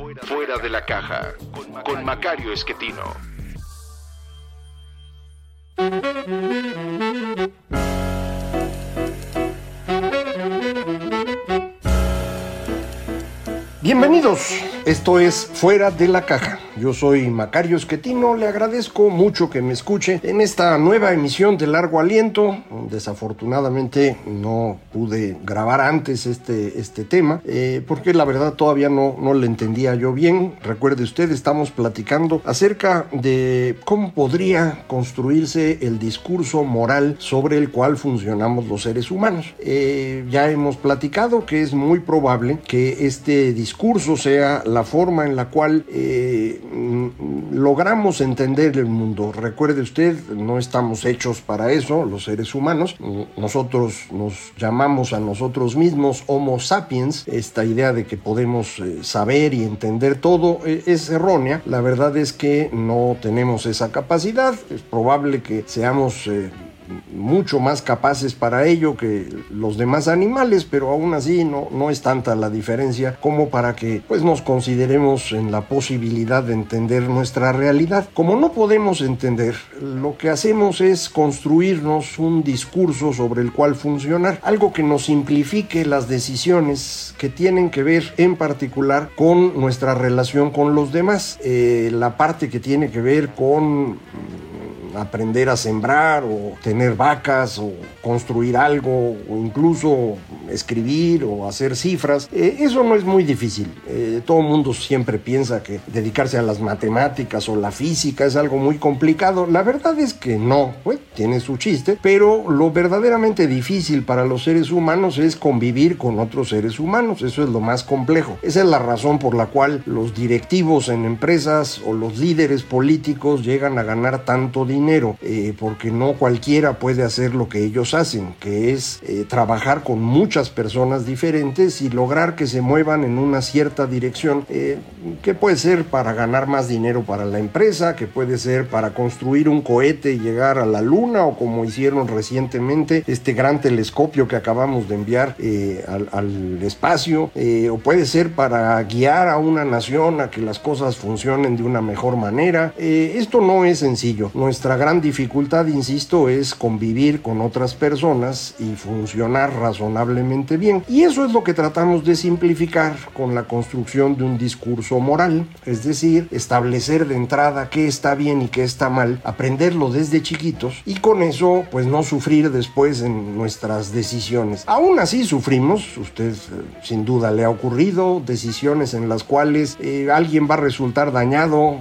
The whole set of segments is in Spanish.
Fuera de la Caja con Macario Esquetino. Bienvenidos, esto es Fuera de la Caja. Yo soy Macario Esquetino, le agradezco mucho que me escuche en esta nueva emisión de Largo Aliento. Desafortunadamente no pude grabar antes este, este tema, eh, porque la verdad todavía no, no le entendía yo bien. Recuerde usted, estamos platicando acerca de cómo podría construirse el discurso moral sobre el cual funcionamos los seres humanos. Eh, ya hemos platicado que es muy probable que este discurso sea la forma en la cual eh, logramos entender el mundo. Recuerde usted, no estamos hechos para eso, los seres humanos. Nosotros nos llamamos a nosotros mismos Homo sapiens. Esta idea de que podemos eh, saber y entender todo eh, es errónea. La verdad es que no tenemos esa capacidad. Es probable que seamos... Eh, mucho más capaces para ello que los demás animales, pero aún así no, no es tanta la diferencia como para que pues nos consideremos en la posibilidad de entender nuestra realidad. Como no podemos entender, lo que hacemos es construirnos un discurso sobre el cual funcionar, algo que nos simplifique las decisiones que tienen que ver en particular con nuestra relación con los demás, eh, la parte que tiene que ver con aprender a sembrar o tener vacas o construir algo o incluso escribir o hacer cifras. Eh, eso no es muy difícil. Eh, todo el mundo siempre piensa que dedicarse a las matemáticas o la física es algo muy complicado. La verdad es que no, tiene su chiste, pero lo verdaderamente difícil para los seres humanos es convivir con otros seres humanos. Eso es lo más complejo. Esa es la razón por la cual los directivos en empresas o los líderes políticos llegan a ganar tanto dinero dinero, eh, porque no cualquiera puede hacer lo que ellos hacen, que es eh, trabajar con muchas personas diferentes y lograr que se muevan en una cierta dirección, eh, que puede ser para ganar más dinero para la empresa, que puede ser para construir un cohete y llegar a la luna, o como hicieron recientemente este gran telescopio que acabamos de enviar al, al, espacio, o puede ser para guiar a una nación a que las cosas funcionen de una mejor manera. esto no es sencillo. Nuestra nuestra gran dificultad, insisto, es convivir con otras personas y funcionar razonablemente bien. Y eso es lo que tratamos de simplificar con la construcción de un discurso moral, es decir, establecer de entrada qué está bien y qué está mal, aprenderlo desde chiquitos y con eso pues no sufrir después en nuestras decisiones. Aún así sufrimos, usted eh, sin duda le ha ocurrido, decisiones en las cuales eh, alguien va a resultar dañado,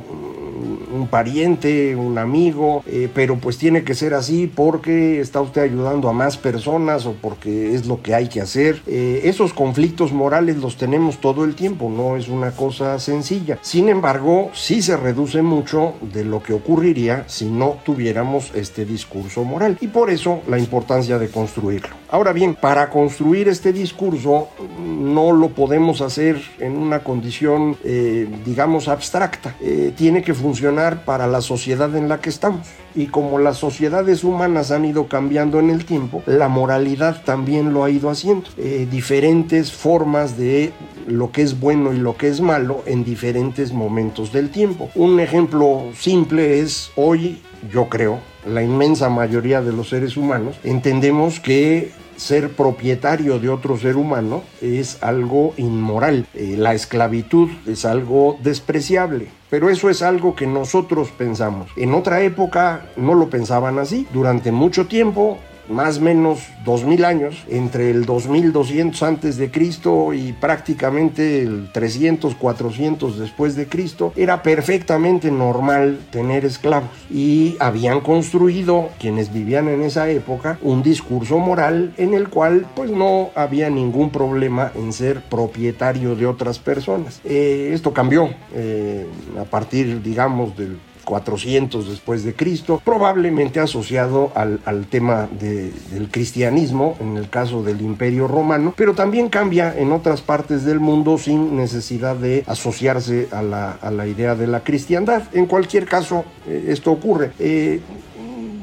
un pariente, un amigo, eh, pero pues tiene que ser así porque está usted ayudando a más personas o porque es lo que hay que hacer. Eh, esos conflictos morales los tenemos todo el tiempo, no es una cosa sencilla. Sin embargo, sí se reduce mucho de lo que ocurriría si no tuviéramos este discurso moral y por eso la importancia de construirlo. Ahora bien, para construir este discurso no lo podemos hacer en una condición, eh, digamos, abstracta. tiene que funcionar para la sociedad en la que estamos. Y como las sociedades humanas han ido cambiando en el tiempo, la moralidad también lo ha ido haciendo. Eh, diferentes formas de lo que es bueno y lo que es malo en diferentes momentos del tiempo. Un ejemplo simple es hoy, yo creo, la inmensa mayoría de los seres humanos entendemos que ser propietario de otro ser humano es algo inmoral. Eh, la esclavitud es algo despreciable. Pero eso es algo que nosotros pensamos. En otra época no lo pensaban así. Durante mucho tiempo más o menos 2000 años, entre el 2200 antes de Cristo y prácticamente el 300, 400 después de Cristo, era perfectamente normal tener esclavos y habían construido quienes vivían en esa época un discurso moral en el cual pues no había ningún problema en ser propietario de otras personas. Eh, esto cambió eh, a partir digamos del 400 después de Cristo, probablemente asociado al, tema del cristianismo, en el caso del imperio romano, pero también cambia en otras partes del mundo sin necesidad de asociarse a la, idea de la cristiandad. En cualquier caso, eh, esto ocurre. Eh,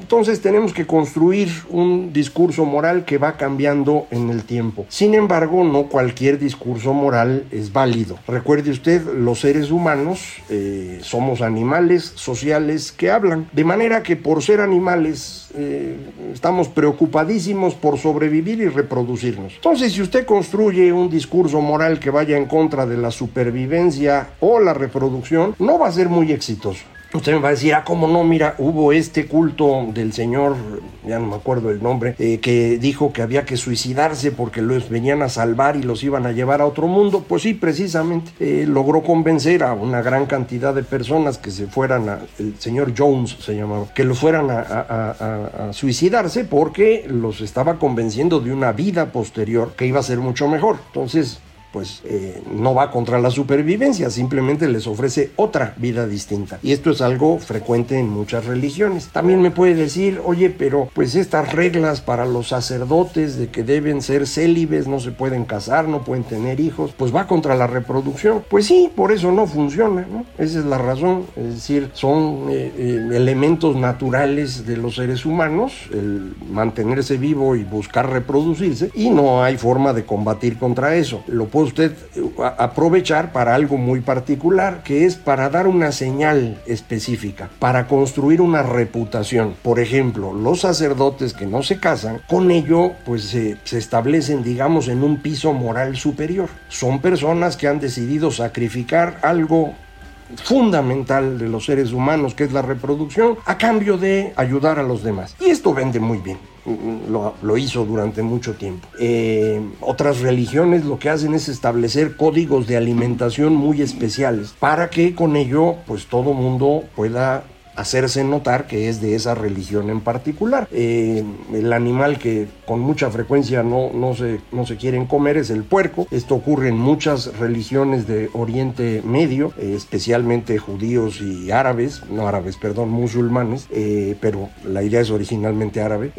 entonces tenemos que construir un discurso moral que va cambiando en el tiempo. Sin embargo, no cualquier discurso moral es válido. Recuerde usted, los seres humanos eh, somos animales sociales que hablan. De manera que por ser animales eh, estamos preocupadísimos por sobrevivir y reproducirnos. Entonces, si usted construye un discurso moral que vaya en contra de la supervivencia o la reproducción, no va a ser muy exitoso. Usted me va a decir, ah, cómo no, mira, hubo este culto del señor, ya no me acuerdo el nombre, eh, que dijo que había que suicidarse porque los venían a salvar y los iban a llevar a otro mundo. Pues sí, precisamente, eh, logró convencer a una gran cantidad de personas que se fueran a, el señor Jones se llamaba, que lo fueran a, a suicidarse porque los estaba convenciendo de una vida posterior que iba a ser mucho mejor. Entonces, pues eh, no va contra la supervivencia, simplemente les ofrece otra vida distinta. Y esto es algo frecuente en muchas religiones. También me puede decir, oye, pero pues estas reglas para los sacerdotes de que deben ser célibes, no se pueden casar, no pueden tener hijos, pues va contra la reproducción. Pues sí, por eso no funciona, ¿no? Esa es la razón. Es decir, son eh, eh, elementos naturales de los seres humanos, el mantenerse vivo y buscar reproducirse, y no hay forma de combatir contra eso. Lo puedo usted eh, aprovechar para algo muy particular, que es para dar una señal específica, para construir una reputación. Por ejemplo, los sacerdotes que no se casan, con ello pues se establecen, digamos, en un piso moral superior. Son personas que han decidido sacrificar algo fundamental de los seres humanos, que es la reproducción, a cambio de ayudar a los demás. Y esto vende muy bien lo, hizo durante mucho tiempo. Eh, otras religiones lo que hacen es establecer códigos de alimentación muy especiales para que con ello pues todo mundo pueda hacerse notar que es de esa religión en particular. Eh, el animal que con mucha frecuencia no, no, se, no se quieren comer es el puerco. Esto ocurre en muchas religiones de Oriente Medio, eh, especialmente judíos y árabes, no árabes, perdón, musulmanes, eh, pero la idea es originalmente árabe,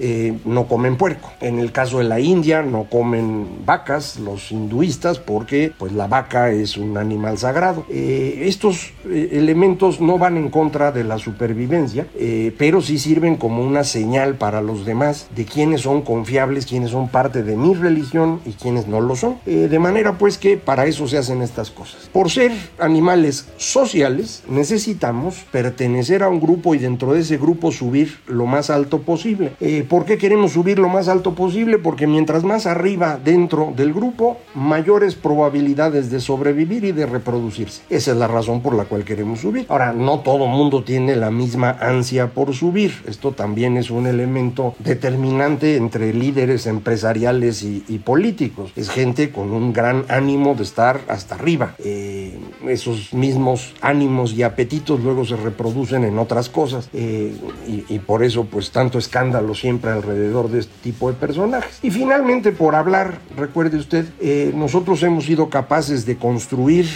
no comen puerco. En el caso de la India no comen vacas los hinduistas porque pues la vaca es un animal sagrado. estos elementos no van en contra de la super supervivencia, eh, pero sí sirven como una señal para los demás de quiénes son confiables, quiénes son parte de mi religión y quiénes no lo son. Eh, de manera pues que para eso se hacen estas cosas. Por ser animales sociales, necesitamos pertenecer a un grupo y dentro de ese grupo subir lo más alto posible. Eh, ¿Por qué queremos subir lo más alto posible? Porque mientras más arriba dentro del grupo, mayores probabilidades de sobrevivir y de reproducirse. Esa es la razón por la cual queremos subir. Ahora, no todo mundo tiene la misma ansia por subir. Esto también es un elemento determinante entre líderes empresariales y, políticos. Es gente con un gran ánimo de estar hasta arriba. Eh, esos mismos ánimos y apetitos luego se reproducen en otras cosas eh, y, por eso pues tanto escándalo siempre alrededor de este tipo de personajes. Y finalmente por hablar, recuerde usted, eh, nosotros hemos sido capaces de construir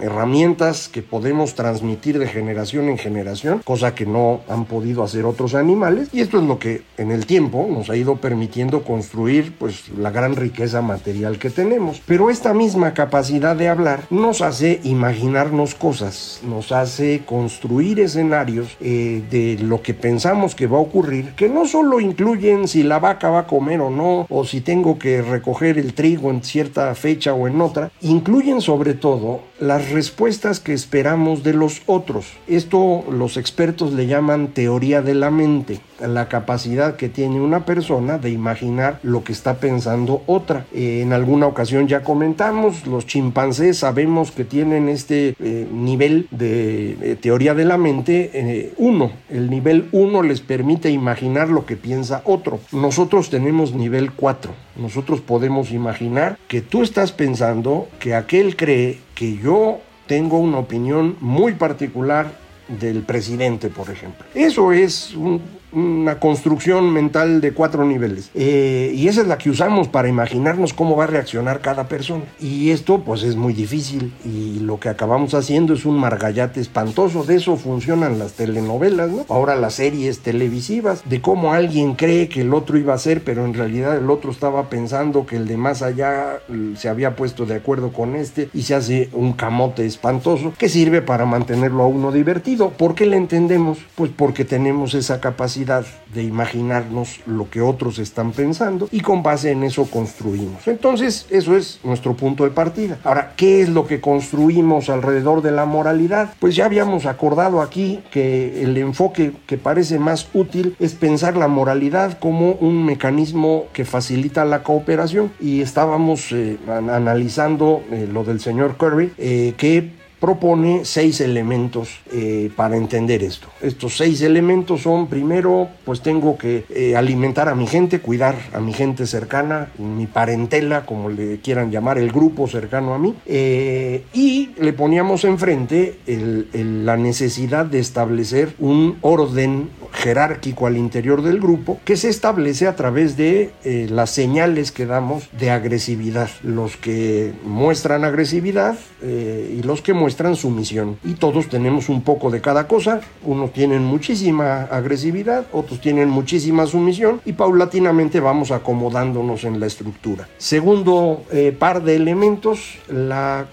herramientas que podemos transmitir de generación en generación, cosa que no han podido hacer otros animales. Y esto es lo que en el tiempo nos ha ido permitiendo construir pues la gran riqueza material que tenemos. Pero esta misma capacidad de hablar nos hace imaginarnos cosas, nos hace construir escenarios eh, de lo que pensamos que va a ocurrir, que no solo incluyen si la vaca va a comer o no, o si tengo que recoger el trigo en cierta fecha o en otra, incluyen sobre todo las respuestas que esperamos de los otros. Esto los expertos le llaman teoría de la mente, la capacidad que tiene una persona de imaginar lo que está pensando otra. Eh, en alguna ocasión ya comentamos, los chimpancés sabemos que tienen este eh, nivel de eh, teoría de la mente 1. el nivel 1 les permite imaginar lo que piensa otro. Nosotros tenemos nivel 4. Nosotros podemos imaginar que tú estás pensando que aquel cree que yo tengo una opinión muy particular del presidente, por ejemplo. Eso es un una construcción mental de cuatro niveles. Eh, y esa es la que usamos para imaginarnos cómo va a reaccionar cada persona. Y esto pues es muy difícil y lo que acabamos haciendo es un margallate espantoso. De eso funcionan las telenovelas, ¿no? Ahora las series televisivas, de cómo alguien cree que el otro iba a ser, pero en realidad el otro estaba pensando que el de más allá mm, se había puesto de acuerdo con este y se hace un camote espantoso que sirve para mantenerlo a uno divertido. ¿Por qué le entendemos? Pues porque tenemos esa capacidad de imaginarnos lo que otros están pensando y con base en eso construimos. Entonces, eso es nuestro punto de partida. Ahora, ¿qué es lo que construimos alrededor de la moralidad? Pues ya habíamos acordado aquí que el enfoque que parece más útil es pensar la moralidad como un mecanismo que facilita la cooperación y estábamos eh, analizando eh, lo del señor Curry eh, que propone seis elementos eh, para entender esto. Estos seis elementos son, primero, pues tengo que eh, alimentar a mi gente, cuidar a mi gente cercana, mi parentela, como le quieran llamar, el grupo cercano a mí, eh, y le poníamos enfrente la necesidad de establecer un orden jerárquico al interior del grupo que se establece a través de las señales que damos de agresividad. Los que muestran agresividad y los que muestran muestran sumisión. Y todos tenemos un poco de cada cosa. Unos tienen muchísima agresividad, otros tienen muchísima sumisión y paulatinamente vamos acomodándonos en la estructura. Segundo eh, par de elementos, la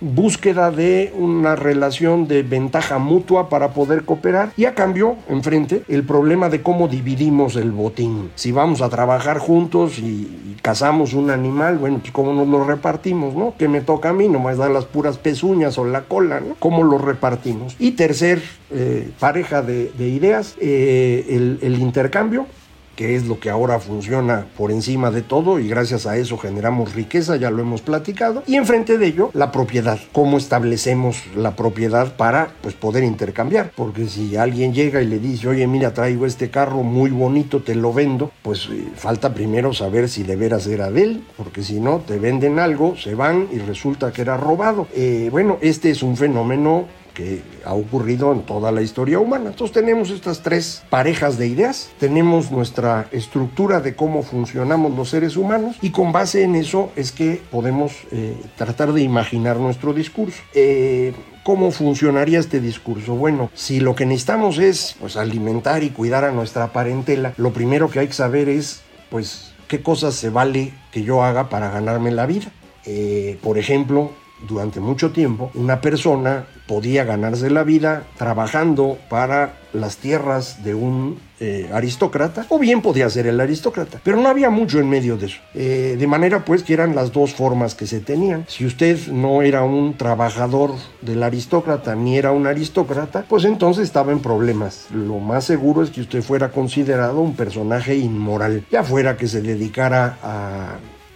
búsqueda de una relación de ventaja mutua para poder cooperar y a cambio, enfrente, el problema de cómo dividimos el botín. Si vamos a trabajar juntos y, cazamos un animal, bueno, pues cómo nos lo repartimos, ¿no? Que me toca a mí, nomás dan las puras pezuñas o la cola, ¿no? ¿Cómo lo repartimos? Y tercer eh, pareja de, ideas, eh, el intercambio que es lo que ahora funciona por encima de todo y gracias a eso generamos riqueza, ya lo hemos platicado, y enfrente de ello la propiedad, cómo establecemos la propiedad para pues poder intercambiar, porque si alguien llega y le dice, oye mira traigo este carro muy bonito, te lo vendo, pues eh, falta primero saber si de veras era de él, porque si no te venden algo, se van y resulta que era robado. Eh, bueno, este es un fenómeno que ha ocurrido en toda la historia humana. Entonces tenemos estas tres parejas de ideas, tenemos nuestra estructura de cómo funcionamos los seres humanos y con base en eso es que podemos eh, tratar de imaginar nuestro discurso. Eh, ¿Cómo funcionaría este discurso? Bueno, si lo que necesitamos es pues, alimentar y cuidar a nuestra parentela, lo primero que hay que saber es pues qué cosas se vale que yo haga para ganarme la vida. Eh, por ejemplo, durante mucho tiempo, una persona podía ganarse la vida trabajando para las tierras de un eh, aristócrata, o bien podía ser el aristócrata, pero no había mucho en medio de eso. Eh, de manera pues que eran las dos formas que se tenían. Si usted no era un trabajador del aristócrata ni era un aristócrata, pues entonces estaba en problemas. Lo más seguro es que usted fuera considerado un personaje inmoral, ya fuera que se dedicara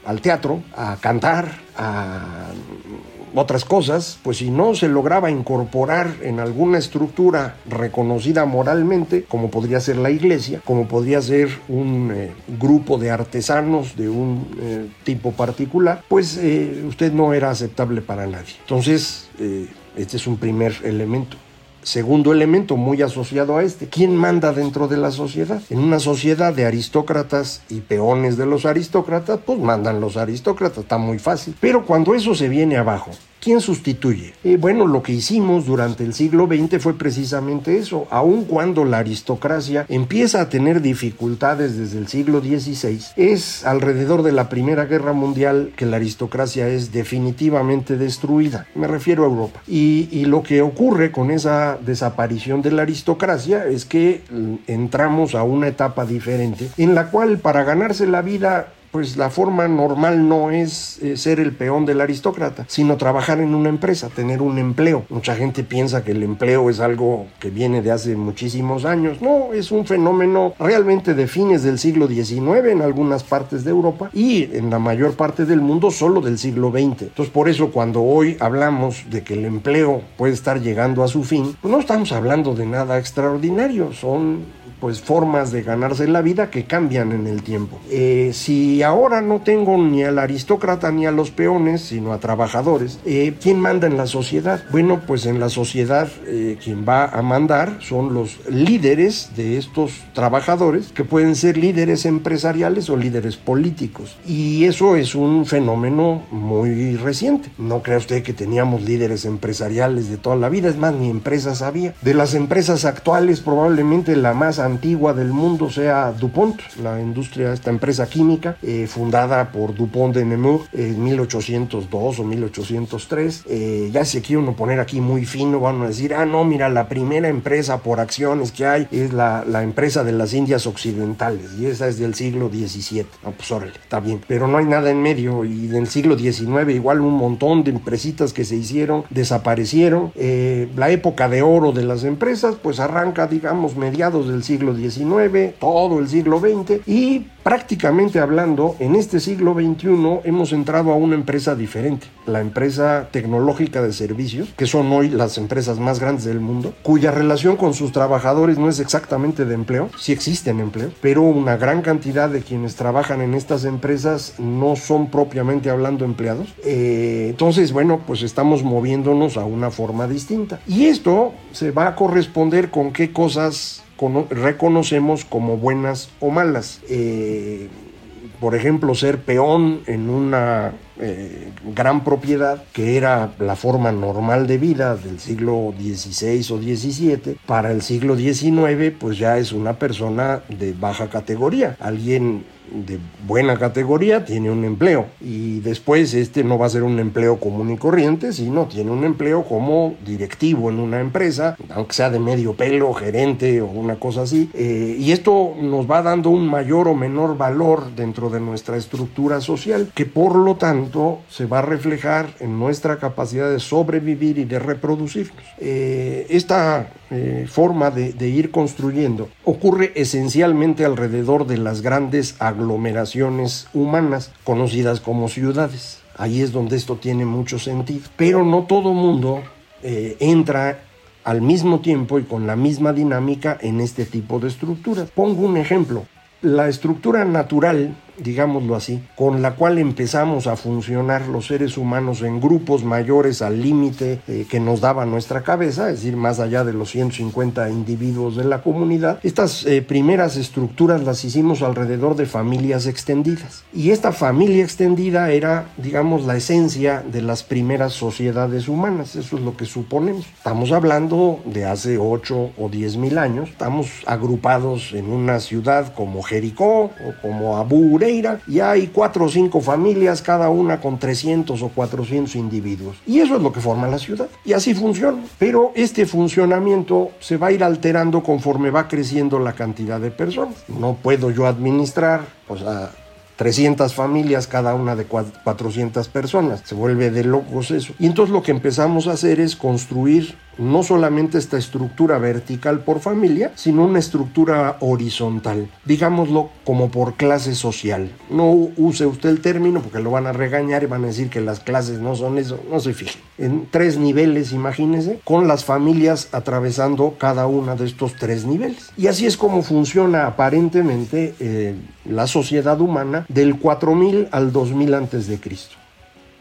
al teatro, a cantar, a otras cosas, pues si no se lograba incorporar en alguna estructura reconocida moralmente, como podría ser la iglesia, como podría ser un eh, grupo de artesanos de un eh, tipo particular, pues eh, usted no era aceptable para nadie. Entonces, este es un primer elemento. Segundo elemento muy asociado a este, ¿quién manda dentro de la sociedad? En una sociedad de aristócratas y peones de los aristócratas, pues mandan los aristócratas, está muy fácil. Pero cuando eso se viene abajo, ¿Quién sustituye? Eh, bueno, lo que hicimos durante el siglo XX fue precisamente eso. Aun cuando la aristocracia empieza a tener dificultades desde el siglo XVI, es alrededor de la Primera Guerra Mundial que la aristocracia es definitivamente destruida. Me refiero a Europa. Y, y lo que ocurre con esa desaparición de la aristocracia es que mm, entramos a una etapa diferente en la cual para ganarse la vida pues la forma normal no es eh, ser el peón del aristócrata, sino trabajar en una empresa, tener un empleo. Mucha gente piensa que el empleo es algo que viene de hace muchísimos años. No, es un fenómeno realmente de fines del siglo XIX en algunas partes de Europa y en la mayor parte del mundo solo del siglo XX. Entonces por eso cuando hoy hablamos de que el empleo puede estar llegando a su fin, pues no estamos hablando de nada extraordinario, son pues formas de ganarse la vida que cambian en el tiempo. Eh, si ahora no tengo ni al aristócrata ni a los peones, sino a trabajadores, eh, ¿quién manda en la sociedad? Bueno, pues en la sociedad eh, quien va a mandar son los líderes de estos trabajadores, que pueden ser líderes empresariales o líderes políticos. Y eso es un fenómeno muy reciente. No crea usted que teníamos líderes empresariales de toda la vida, es más, ni empresas había. De las empresas actuales, probablemente la más antigua del mundo sea DuPont, la industria, esta empresa química, eh, fundada por DuPont de Nemours en 1802 o 1803. Eh, ya se quiere uno poner aquí muy fino, van a decir, ah, no, mira, la primera empresa por acciones que hay es la, la empresa de las Indias Occidentales y esa es del siglo XVII. No, pues órale, está bien, pero no hay nada en medio y del siglo XIX igual un montón de empresitas que se hicieron desaparecieron. Eh, la época de oro de las empresas pues arranca, digamos, mediados del siglo siglo XIX, todo el siglo XX y prácticamente hablando, en este siglo XXI hemos entrado a una empresa diferente, la empresa tecnológica de servicios, que son hoy las empresas más grandes del mundo, cuya relación con sus trabajadores no es exactamente de empleo, sí existen empleos, pero una gran cantidad de quienes trabajan en estas empresas no son propiamente hablando empleados. Eh, entonces, bueno, pues estamos moviéndonos a una forma distinta. Y esto se va a corresponder con qué cosas reconocemos como buenas o malas. Eh, por ejemplo, ser peón en una eh, gran propiedad, que era la forma normal de vida del siglo XVI o XVII, para el siglo XIX, pues ya es una persona de baja categoría, alguien de buena categoría tiene un empleo y después este no va a ser un empleo común y corriente, sino tiene un empleo como directivo en una empresa, aunque sea de medio pelo, gerente o una cosa así. Eh, y esto nos va dando un mayor o menor valor dentro de nuestra estructura social, que por lo tanto se va a reflejar en nuestra capacidad de sobrevivir y de reproducirnos. Eh, esta eh, forma de, de, ir construyendo ocurre esencialmente alrededor de las grandes aglomeraciones humanas conocidas como ciudades. Ahí es donde esto tiene mucho sentido. Pero no todo mundo eh, entra al mismo tiempo y con la misma dinámica en este tipo de estructuras. Pongo un ejemplo. La estructura natural digámoslo así, con la cual empezamos a funcionar los seres humanos en grupos mayores al límite eh, que nos daba nuestra cabeza, es decir, más allá de los 150 individuos de la comunidad. Estas eh, primeras estructuras las hicimos alrededor de familias extendidas. Y esta familia extendida era, digamos, la esencia de las primeras sociedades humanas, eso es lo que suponemos. Estamos hablando de hace 8 o 10 mil años, estamos agrupados en una ciudad como Jericó o como Abu y hay cuatro o cinco familias, cada una con 300 o 400 individuos. Y eso es lo que forma la ciudad. Y así funciona. Pero este funcionamiento se va a ir alterando conforme va creciendo la cantidad de personas. No puedo yo administrar pues, a 300 familias, cada una de 400 personas. Se vuelve de locos eso. Y entonces lo que empezamos a hacer es construir no solamente esta estructura vertical por familia, sino una estructura horizontal, digámoslo como por clase social. No use usted el término porque lo van a regañar y van a decir que las clases no son eso, no se fije. En tres niveles, imagínense, con las familias atravesando cada una de estos tres niveles. Y así es como funciona aparentemente eh, la sociedad humana del 4000 al 2000 antes de Cristo.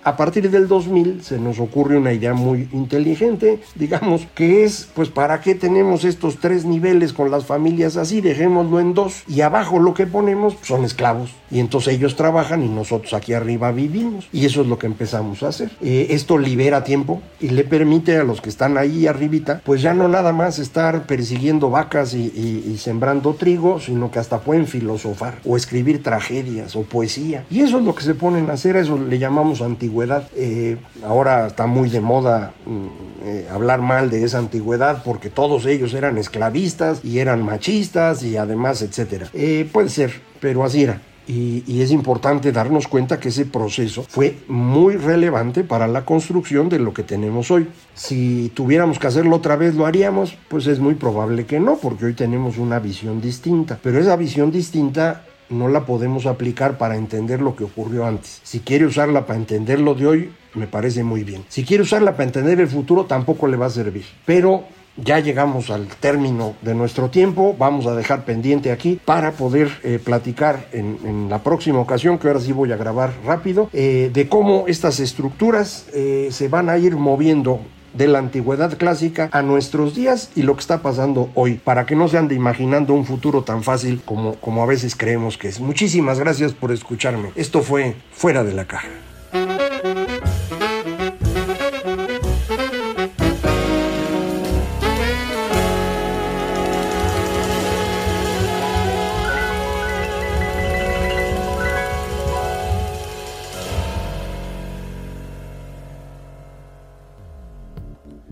A partir del 2000 se nos ocurre una idea muy inteligente, digamos, que es, pues, ¿para qué tenemos estos tres niveles con las familias así? Dejémoslo en dos y abajo lo que ponemos son esclavos. Y entonces ellos trabajan y nosotros aquí arriba vivimos. Y eso es lo que empezamos a hacer. Eh, esto libera tiempo y le permite a los que están ahí arribita, pues ya no nada más estar persiguiendo vacas y, y sembrando trigo, sino que hasta pueden filosofar o escribir tragedias o poesía. Y eso es lo que se ponen a hacer, eso le llamamos antigüedad antigüedad. Eh, ahora está muy de moda mm, eh, hablar mal de esa antigüedad porque todos ellos eran esclavistas y eran machistas y además, etcétera. Eh, puede ser, pero así era. y, es importante darnos cuenta que ese proceso fue muy relevante para la construcción de lo que tenemos hoy. Si tuviéramos que hacerlo otra vez, ¿lo haríamos? Pues es muy probable que no, porque hoy tenemos una visión distinta. Pero esa visión distinta no la podemos aplicar para entender lo que ocurrió antes. Si quiere usarla para entender lo de hoy, me parece muy bien. Si quiere usarla para entender el futuro, tampoco le va a servir. Pero ya llegamos al término de nuestro tiempo, vamos a dejar pendiente aquí para poder eh, platicar en, la próxima ocasión, que ahora sí voy a grabar rápido, eh, de cómo estas estructuras eh, se van a ir moviendo de la antigüedad clásica a nuestros días y lo que está pasando hoy, para que no se ande imaginando un futuro tan fácil como, como a veces creemos que es. Muchísimas gracias por escucharme. Esto fue Fuera de la Caja.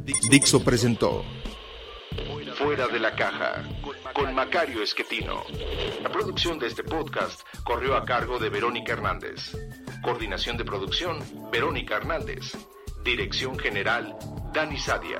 Dixo presentó Fuera de la caja con Macario Esquetino. La producción de este podcast corrió a cargo de Verónica Hernández. Coordinación de producción, Verónica Hernández. Dirección general, Dani Sadia.